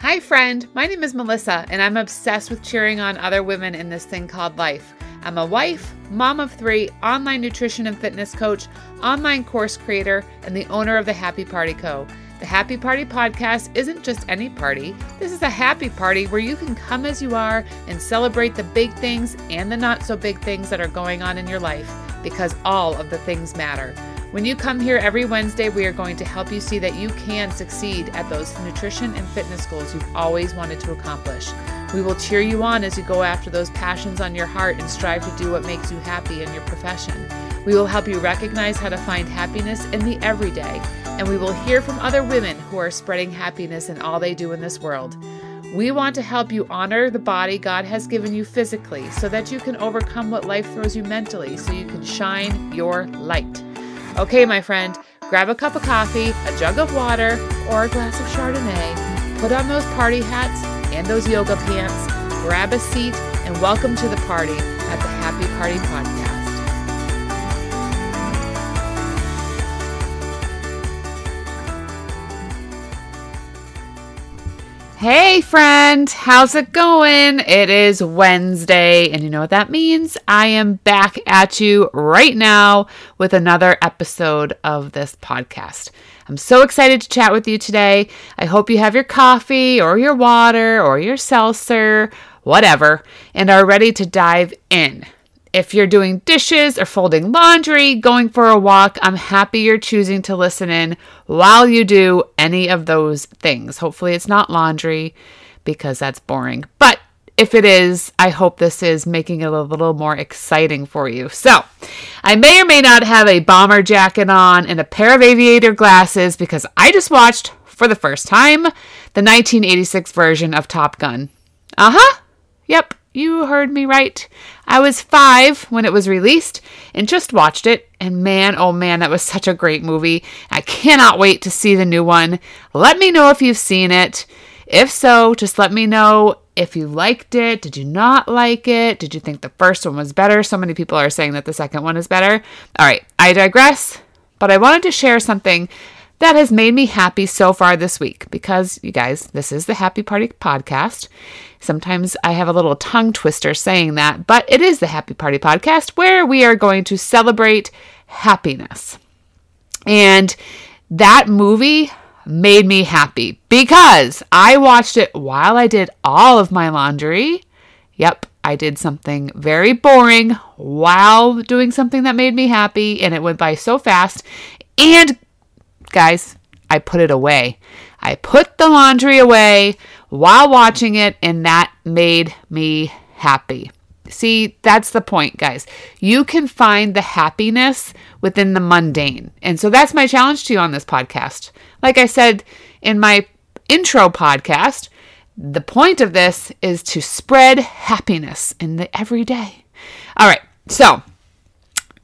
Hi, friend. My name is Melissa, and I'm obsessed with cheering on other women in this thing called life. I'm a wife, mom of three, online nutrition and fitness coach, online course creator, and the owner of the Happy Party Co. The Happy Party podcast isn't just any party. This is a happy party where you can come as you are and celebrate the big things and the not so big things that are going on in your life because all of the things matter. When you come here every Wednesday, we are going to help you see that you can succeed at those nutrition and fitness goals you've always wanted to accomplish. We will cheer you on as you go after those passions on your heart and strive to do what makes you happy in your profession. We will help you recognize how to find happiness in the everyday, and we will hear from other women who are spreading happiness in all they do in this world. We want to help you honor the body God has given you physically so that you can overcome what life throws you mentally so you can shine your light. Okay, my friend, grab a cup of coffee, a jug of water, or a glass of Chardonnay, put on those party hats and those yoga pants, grab a seat, and welcome to the party at the Happy Party Podcast. Hey, friend, how's it going? It is Wednesday, and you know what that means? I am back at you right now with another episode of this podcast. I'm so excited to chat with you today. I hope you have your coffee or your water or your seltzer, whatever, and are ready to dive in. If you're doing dishes or folding laundry, going for a walk, I'm happy you're choosing to listen in while you do any of those things. Hopefully, it's not laundry because that's boring. But if it is, I hope this is making it a little more exciting for you. So, I may or may not have a bomber jacket on and a pair of aviator glasses because I just watched, for the first time, the 1986 version of Top Gun. Uh huh. Yep, you heard me right. I was five when it was released and just watched it. And man, oh man, that was such a great movie. I cannot wait to see the new one. Let me know if you've seen it. If so, just let me know if you liked it. Did you not like it? Did you think the first one was better? So many people are saying that the second one is better. All right, I digress, but I wanted to share something that has made me happy so far this week because you guys, this is the Happy Party podcast. Sometimes I have a little tongue twister saying that, but it is the Happy Party podcast where we are going to celebrate happiness. And that movie made me happy because I watched it while I did all of my laundry. Yep, I did something very boring while doing something that made me happy, and it went by so fast. And guys, I put it away. I put the laundry away while watching it, and that made me happy. See, that's the point, guys. You can find the happiness within the mundane. And so that's my challenge to you on this podcast. Like I said in my intro podcast, the point of this is to spread happiness in the everyday. All right, so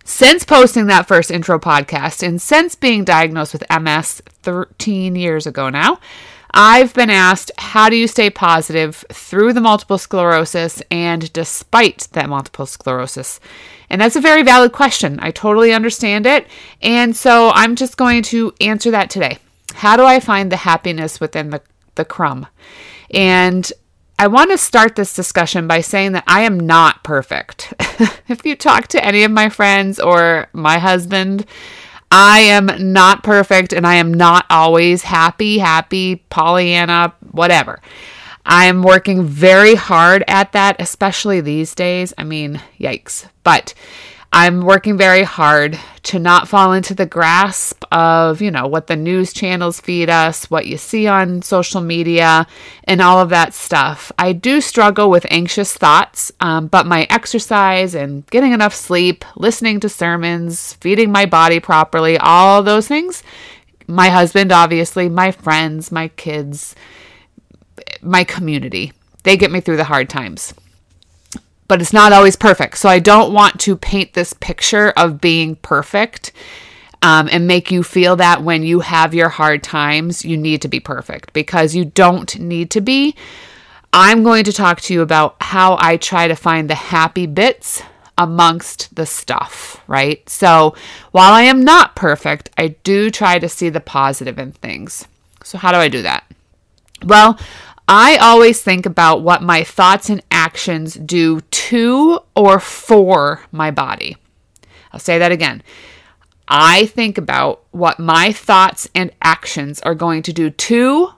since posting that first intro podcast and since being diagnosed with MS 13 years ago now, I've been asked, how do you stay positive through the multiple sclerosis and despite that multiple sclerosis? And that's a very valid question. I totally understand it. And so I'm just going to answer that today. How do I find the happiness within the, the crumb? And I want to start this discussion by saying that I am not perfect. if you talk to any of my friends or my husband, I am not perfect and I am not always happy, happy, Pollyanna, whatever. I am working very hard at that, especially these days. I mean, yikes. But I'm working very hard to not fall into the grasp of, you know, what the news channels feed us, what you see on social media, and all of that stuff. I do struggle with anxious thoughts, um, but my exercise and getting enough sleep, listening to sermons, feeding my body properly, all those things, my husband, obviously, my friends, my kids, my community, they get me through the hard times but it's not always perfect. So I don't want to paint this picture of being perfect um, and make you feel that when you have your hard times, you need to be perfect because you don't need to be. I'm going to talk to you about how I try to find the happy bits amongst the stuff, right? So while I am not perfect, I do try to see the positive in things. So, how do I do that? Well, I always think about what my thoughts and actions do to or for my body. I'll say that again. I think about what my thoughts and actions are going to do to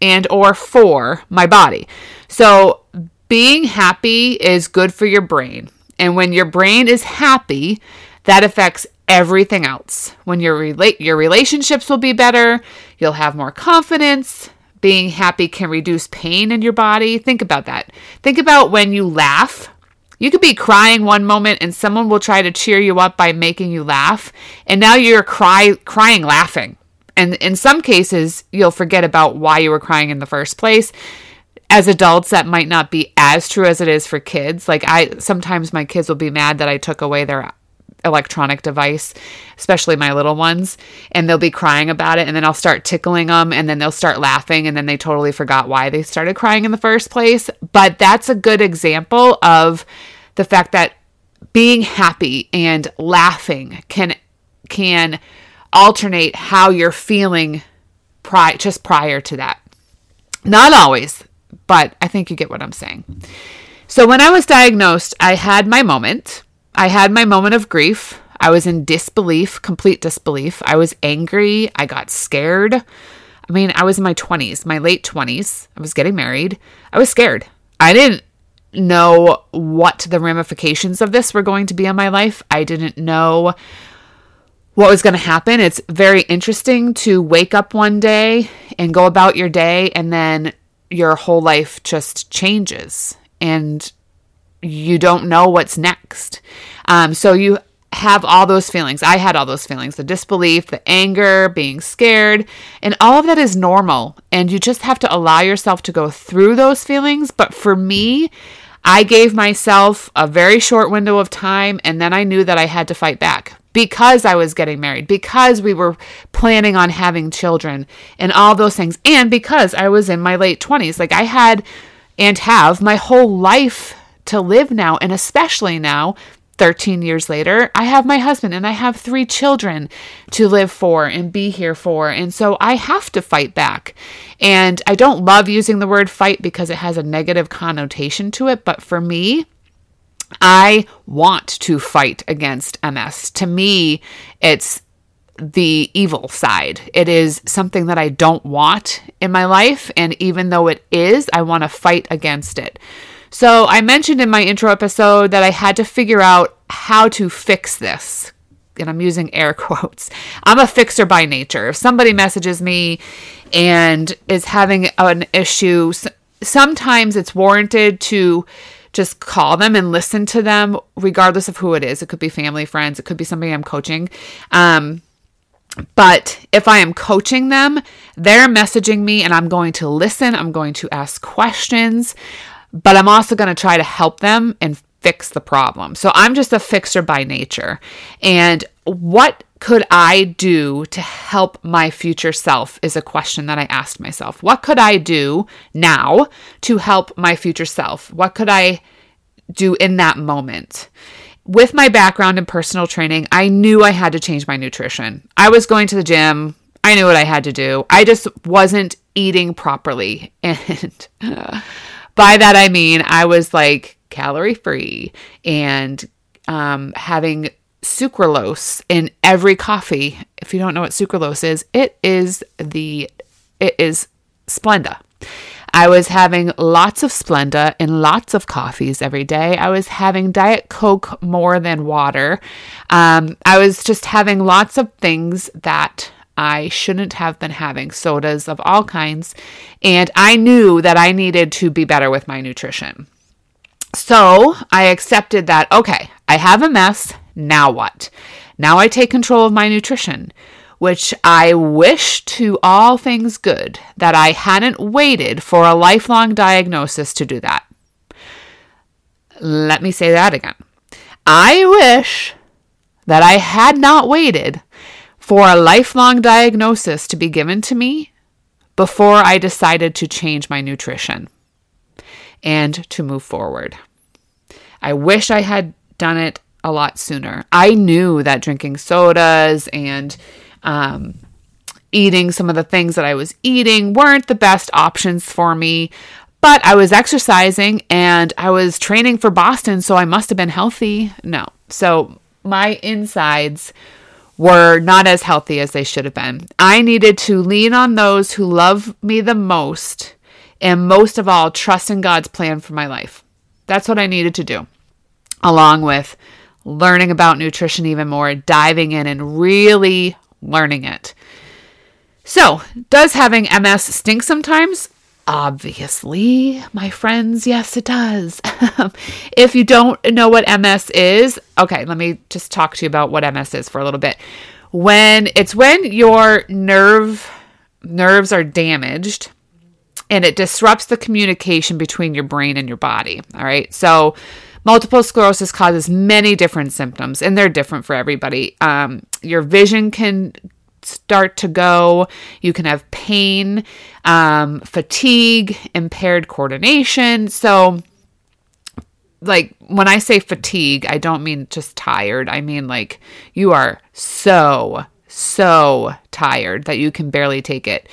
and or for my body. So being happy is good for your brain. And when your brain is happy, that affects everything else. When your relate your relationships will be better, you'll have more confidence. Being happy can reduce pain in your body. Think about that. Think about when you laugh. You could be crying one moment and someone will try to cheer you up by making you laugh, and now you're cry crying laughing. And in some cases, you'll forget about why you were crying in the first place as adults that might not be as true as it is for kids like i sometimes my kids will be mad that i took away their electronic device especially my little ones and they'll be crying about it and then i'll start tickling them and then they'll start laughing and then they totally forgot why they started crying in the first place but that's a good example of the fact that being happy and laughing can can alternate how you're feeling pri- just prior to that not always but I think you get what I'm saying. So when I was diagnosed, I had my moment. I had my moment of grief. I was in disbelief, complete disbelief. I was angry. I got scared. I mean, I was in my 20s, my late 20s. I was getting married. I was scared. I didn't know what the ramifications of this were going to be on my life. I didn't know what was going to happen. It's very interesting to wake up one day and go about your day and then your whole life just changes and you don't know what's next. Um, so you have all those feelings. I had all those feelings the disbelief, the anger, being scared, and all of that is normal. And you just have to allow yourself to go through those feelings. But for me, I gave myself a very short window of time, and then I knew that I had to fight back because I was getting married, because we were planning on having children, and all those things, and because I was in my late 20s. Like I had and have my whole life to live now, and especially now. 13 years later, I have my husband and I have three children to live for and be here for. And so I have to fight back. And I don't love using the word fight because it has a negative connotation to it. But for me, I want to fight against MS. To me, it's the evil side. It is something that I don't want in my life. And even though it is, I want to fight against it. So I mentioned in my intro episode that I had to figure out how to fix this. And I'm using air quotes. I'm a fixer by nature. If somebody messages me and is having an issue, sometimes it's warranted to just call them and listen to them, regardless of who it is. It could be family, friends, it could be somebody I'm coaching. Um, but if I am coaching them, they're messaging me and I'm going to listen, I'm going to ask questions, but I'm also going to try to help them and fix the problem. So I'm just a fixer by nature. And what could I do to help my future self is a question that I asked myself. What could I do now to help my future self? What could I do in that moment? With my background in personal training, I knew I had to change my nutrition. I was going to the gym. I knew what I had to do. I just wasn't eating properly. And by that, I mean, I was like calorie free and um, having sucralose in every coffee. If you don't know what sucralose is, it is the it is Splenda. I was having lots of Splenda in lots of coffees every day. I was having Diet Coke more than water. Um, I was just having lots of things that I shouldn't have been having, sodas of all kinds. And I knew that I needed to be better with my nutrition. So I accepted that, okay, I have MS. Now what? Now I take control of my nutrition, which I wish to all things good that I hadn't waited for a lifelong diagnosis to do that. Let me say that again. I wish that I had not waited for a lifelong diagnosis to be given to me before I decided to change my nutrition and to move forward. I wish I had done it a lot sooner. I knew that drinking sodas and um, eating some of the things that I was eating weren't the best options for me. But I was exercising and I was training for Boston, so I must have been healthy. No. So my insides were not as healthy as they should have been. I needed to lean on those who love me the most and most of all, trust in God's plan for my life. That's what I needed to do, along with learning about nutrition even more, diving in and really learning it. So, does having MS stink sometimes? Obviously, my friends, yes, it does. if you don't know what MS is, okay, let me just talk to you about what MS is for a little bit. When it's when your nerve nerves are damaged and it disrupts the communication between your brain and your body, all right? So, multiple sclerosis causes many different symptoms and they're different for everybody. Um, your vision can start to go. You can have pain, um, fatigue, impaired coordination. So, like when I say fatigue, I don't mean just tired. I mean like you are so so tired that you can barely take it.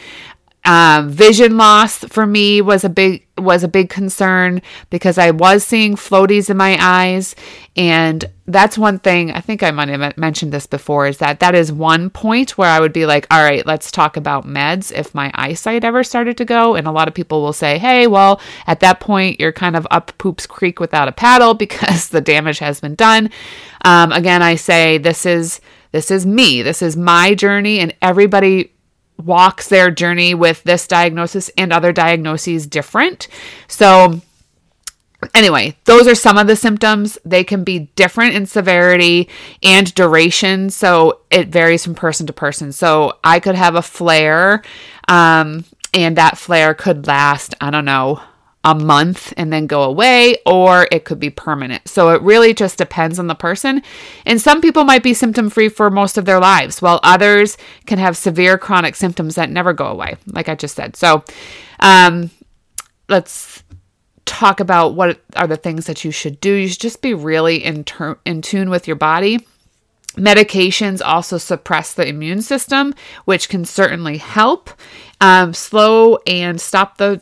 Um, vision loss for me was a big was a big concern because I was seeing floaties in my eyes, and that's one thing I think I might have mentioned this before is that that is one point where I would be like, all right, let's talk about meds if my eyesight ever started to go, and a lot of people will say, hey, well, at that point you're kind of up poops creek without a paddle because the damage has been done. Um, again, I say this is this is me, this is my journey, and everybody walks their journey with this diagnosis and other diagnoses different. So, anyway, those are some of the symptoms. They can be different in severity and duration. So, it varies from person to person. So, I could have a flare, um, and that flare could last, I don't know, a month and then go away, or it could be permanent. So it really just depends on the person. And some people might be symptom free for most of their lives, while others can have severe chronic symptoms that never go away, like I just said. So um, let's talk about what are the things that you should do. You should just be really in, ter- in tune with your body. Medications also suppress the immune system, which can certainly help um, slow and stop the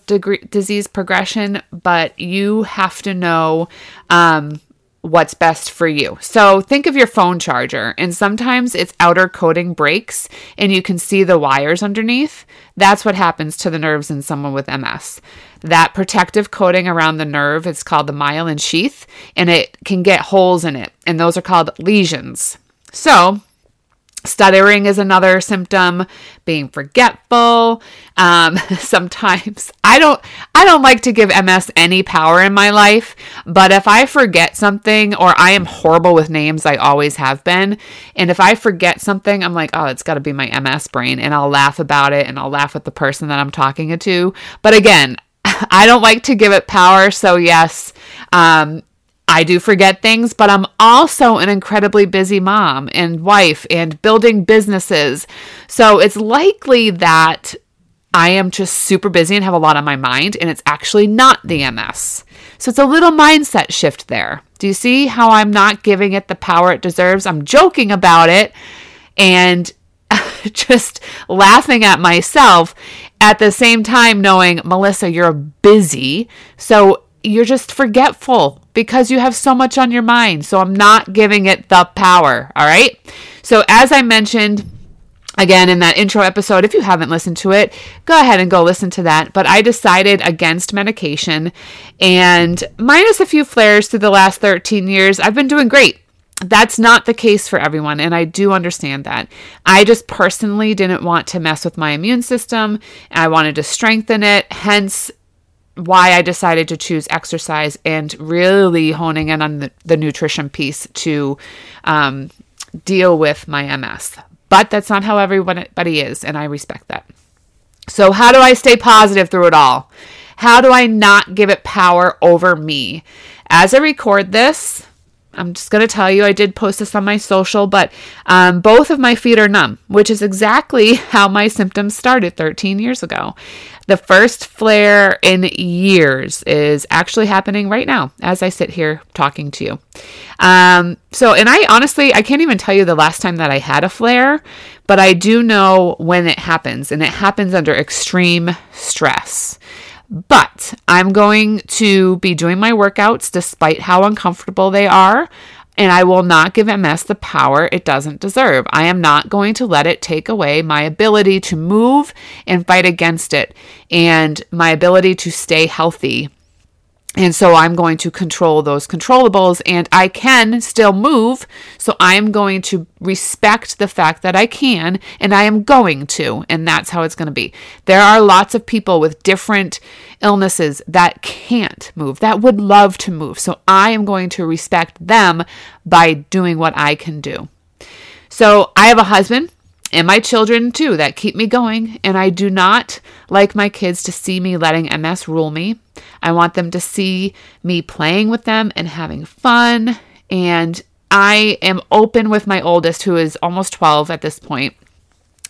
disease progression, but you have to know um, what's best for you. So think of your phone charger, and sometimes its outer coating breaks and you can see the wires underneath. That's what happens to the nerves in someone with MS. That protective coating around the nerve is called the myelin sheath, and it can get holes in it, and those are called lesions. So, Stuttering is another symptom, being forgetful. Um, sometimes I don't I don't like to give MS any power in my life, but if I forget something or I am horrible with names, I always have been. And if I forget something, I'm like, oh, it's got to be my MS brain, and I'll laugh about it and I'll laugh with the person that I'm talking to. But again, I don't like to give it power, so yes, um, I do forget things, but I'm also an incredibly busy mom and wife and building businesses. So it's likely that I am just super busy and have a lot on my mind, and it's actually not the MS. So it's a little mindset shift there. Do you see how I'm not giving it the power it deserves? I'm joking about it and just laughing at myself at the same time knowing, Melissa, you're busy. So you're just forgetful because you have so much on your mind. So I'm not giving it the power. All right. So, as I mentioned, again in that intro episode if you haven't listened to it go ahead and go listen to that but i decided against medication and minus a few flares through the last 13 years i've been doing great that's not the case for everyone, and I do understand that. I just personally didn't want to mess with my immune system. I wanted to strengthen it, hence why I decided to choose exercise and really honing in on the, the nutrition piece to um, deal with my MS. But that's not how everybody is, and I respect that. So, how do I stay positive through it all? How do I not give it power over me? As I record this, I'm just going to tell you, I did post this on my social, but um, both of my feet are numb, which is exactly how my symptoms started 13 years ago. The first flare in years is actually happening right now as I sit here talking to you. Um, so, and I honestly, I can't even tell you the last time that I had a flare, but I do know when it happens, and it happens under extreme stress. But I'm going to be doing my workouts despite how uncomfortable they are. And I will not give MS the power it doesn't deserve. I am not going to let it take away my ability to move and fight against it and my ability to stay healthy and so I'm going to control those controllables and I can still move. So I am going to respect the fact that I can and I am going to. And that's how it's going to be. There are lots of people with different illnesses that can't move, that would love to move. So I am going to respect them by doing what I can do. So I have a husband and my children too that keep me going. And I do not like my kids to see me letting MS rule me. I want them to see me playing with them and having fun. And I am open with my oldest, who is almost 12 at this point.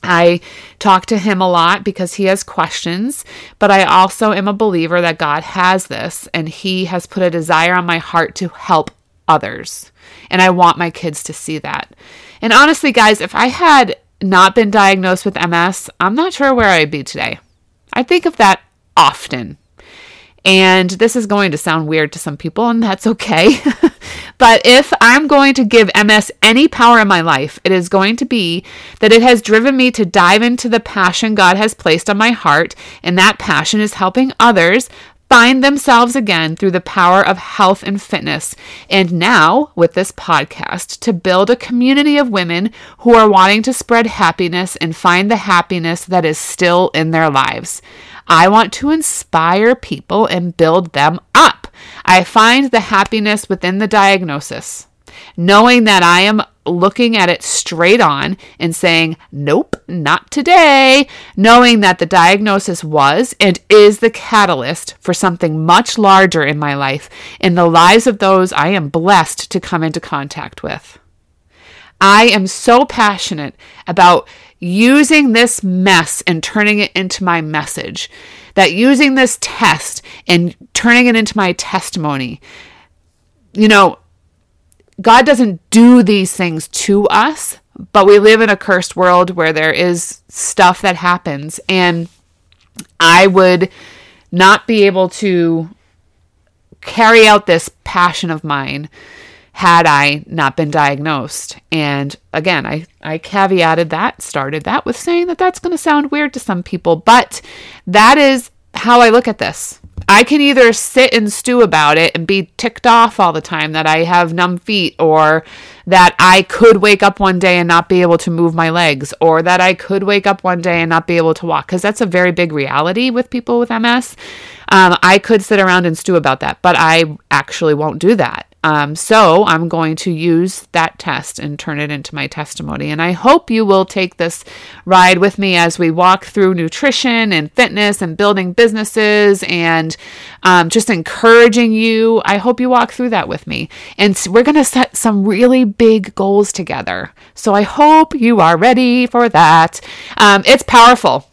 I talk to him a lot because he has questions, but I also am a believer that God has this and he has put a desire on my heart to help others. And I want my kids to see that. And honestly, guys, if I had not been diagnosed with MS, I'm not sure where I'd be today. I think of that often. And this is going to sound weird to some people, and that's okay. but if I'm going to give MS any power in my life, it is going to be that it has driven me to dive into the passion God has placed on my heart, and that passion is helping others find themselves again through the power of health and fitness. And now, with this podcast, to build a community of women who are wanting to spread happiness and find the happiness that is still in their lives. I want to inspire people and build them up. I find the happiness within the diagnosis, knowing that I am looking at it straight on and saying, Nope, not today, knowing that the diagnosis was and is the catalyst for something much larger in my life, in the lives of those I am blessed to come into contact with. I am so passionate about using this mess and turning it into my message, that using this test and turning it into my testimony. You know, God doesn't do these things to us, but we live in a cursed world where there is stuff that happens. And I would not be able to carry out this passion of mine had I not been diagnosed. And again, I, I caveated that, started that with saying that that's going to sound weird to some people, but that is how I look at this. I can either sit and stew about it and be ticked off all the time that I have numb feet, or that I could wake up one day and not be able to move my legs, or that I could wake up one day and not be able to walk, because that's a very big reality with people with MS. Um, I could sit around and stew about that, but I actually won't do that. Um, so I'm going to use that test and turn it into my testimony. And I hope you will take this ride with me as we walk through nutrition and fitness and building businesses and um, just encouraging you. I hope you walk through that with me. And we're going to set some really big goals together. So I hope you are ready for that. Um, it's powerful.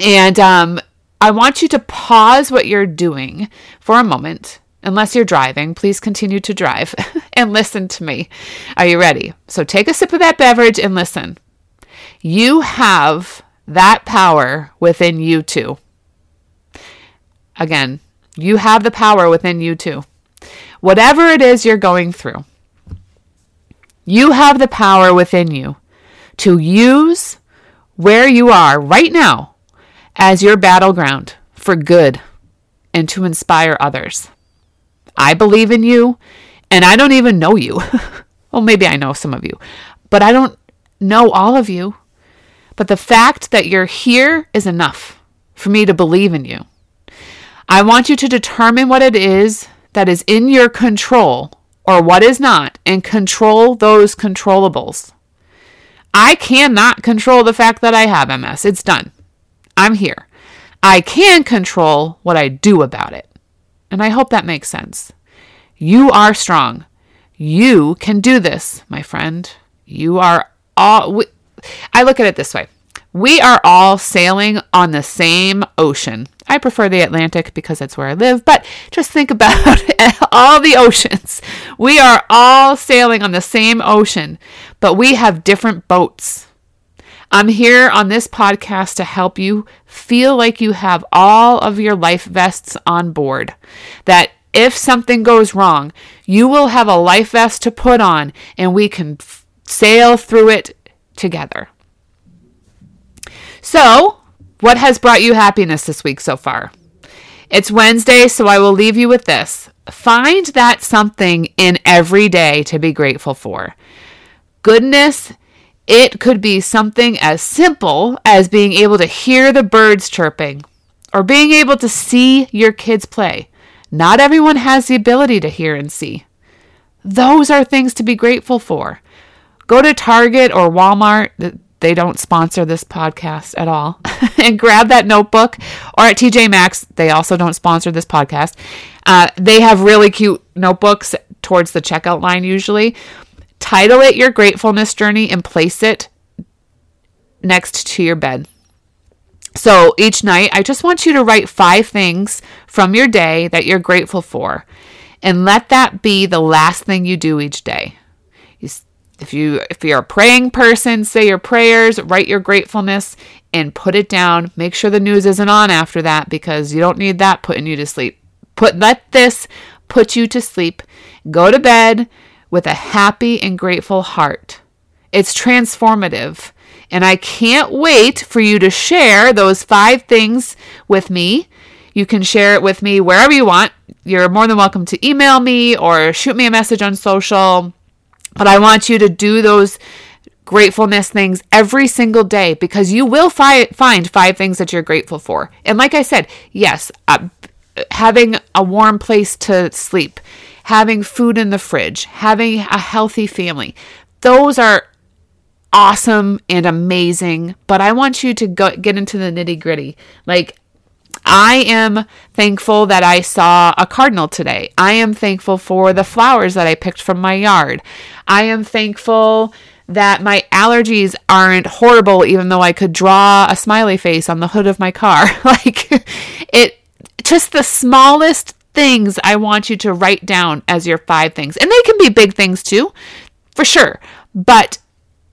And um, I want you to pause what you're doing for a moment Unless you're driving, please continue to drive and listen to me. Are you ready? So take a sip of that beverage and listen. You have that power within you too. Again, you have the power within you too. Whatever it is you're going through, you have the power within you to use where you are right now as your battleground for good and to inspire others. I believe in you, and I don't even know you. well, maybe I know some of you, but I don't know all of you. But the fact that you're here is enough for me to believe in you. I want you to determine what it is that is in your control or what is not and control those controllables. I cannot control the fact that I have MS. It's done. I'm here. I can control what I do about it. And I hope that makes sense. You are strong. You can do this, my friend. You are all. We, I look at it this way we are all sailing on the same ocean. I prefer the Atlantic because that's where I live, but just think about all the oceans. We are all sailing on the same ocean, but we have different boats. I'm here on this podcast to help you feel like you have all of your life vests on board. That if something goes wrong, you will have a life vest to put on and we can f- sail through it together. So, what has brought you happiness this week so far? It's Wednesday, so I will leave you with this. Find that something in every day to be grateful for. Goodness, it could be something as simple as being able to hear the birds chirping or being able to see your kids play. Not everyone has the ability to hear and see. Those are things to be grateful for. Go to Target or Walmart they don't sponsor this podcast at all. and grab that notebook. Or at TJ Maxx, they also don't sponsor this podcast. Uh, they have really cute notebooks towards the checkout line usually. Title it Your Gratefulness Journey and place it next to your bed. So each night, I just want you to write five things from your day that you're grateful for. And let that be the last thing you do each day. If you if you're a praying person, say your prayers, write your gratefulness and put it down. Make sure the news isn't on after that because you don't need that putting you to sleep. Put let this put you to sleep. Go to bed with a happy and grateful heart. It's transformative. And I can't wait for you to share those five things with me. You can share it with me wherever you want. You're more than welcome to email me or shoot me a message on social but I want you to do those gratefulness things every single day because you will fi- find five things that you're grateful for. And like I said, yes, uh, having a warm place to sleep, having food in the fridge, having a healthy family, those are awesome and amazing. But I want you to go get into the nitty gritty. Like I am thankful that I saw a cardinal today. I am thankful for the flowers that I picked from my yard. I am thankful that my allergies aren't horrible, even though I could draw a smiley face on the hood of my car. like it, just the smallest things I want you to write down as your five things. And they can be big things too, for sure. But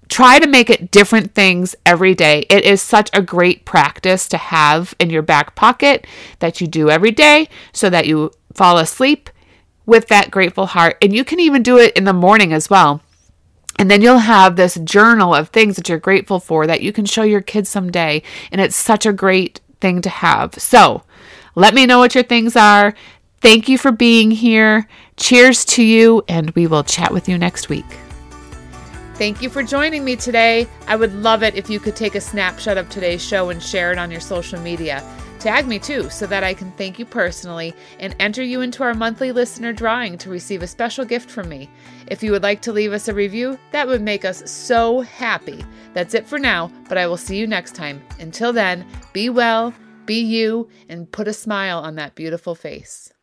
try to make it different things every day. It is such a great practice to have in your back pocket that you do every day so that you fall asleep with that grateful heart. And you can even do it in the morning as well. And then you'll have this journal of things that you're grateful for that you can show your kids someday. And it's such a great thing to have. So let me know what your things are. Thank you for being here. Cheers to you, and we will chat with you next week. Thank you for joining me today. I would love it if you could take a snapshot of today's show and share it on your social media. Tag me too, so that I can thank you personally and enter you into our monthly listener drawing to receive a special gift from me. If you would like to leave us a review, that would make us so happy. That's it for now, but I will see you next time. Until then, be well, be you, and put a smile on that beautiful face.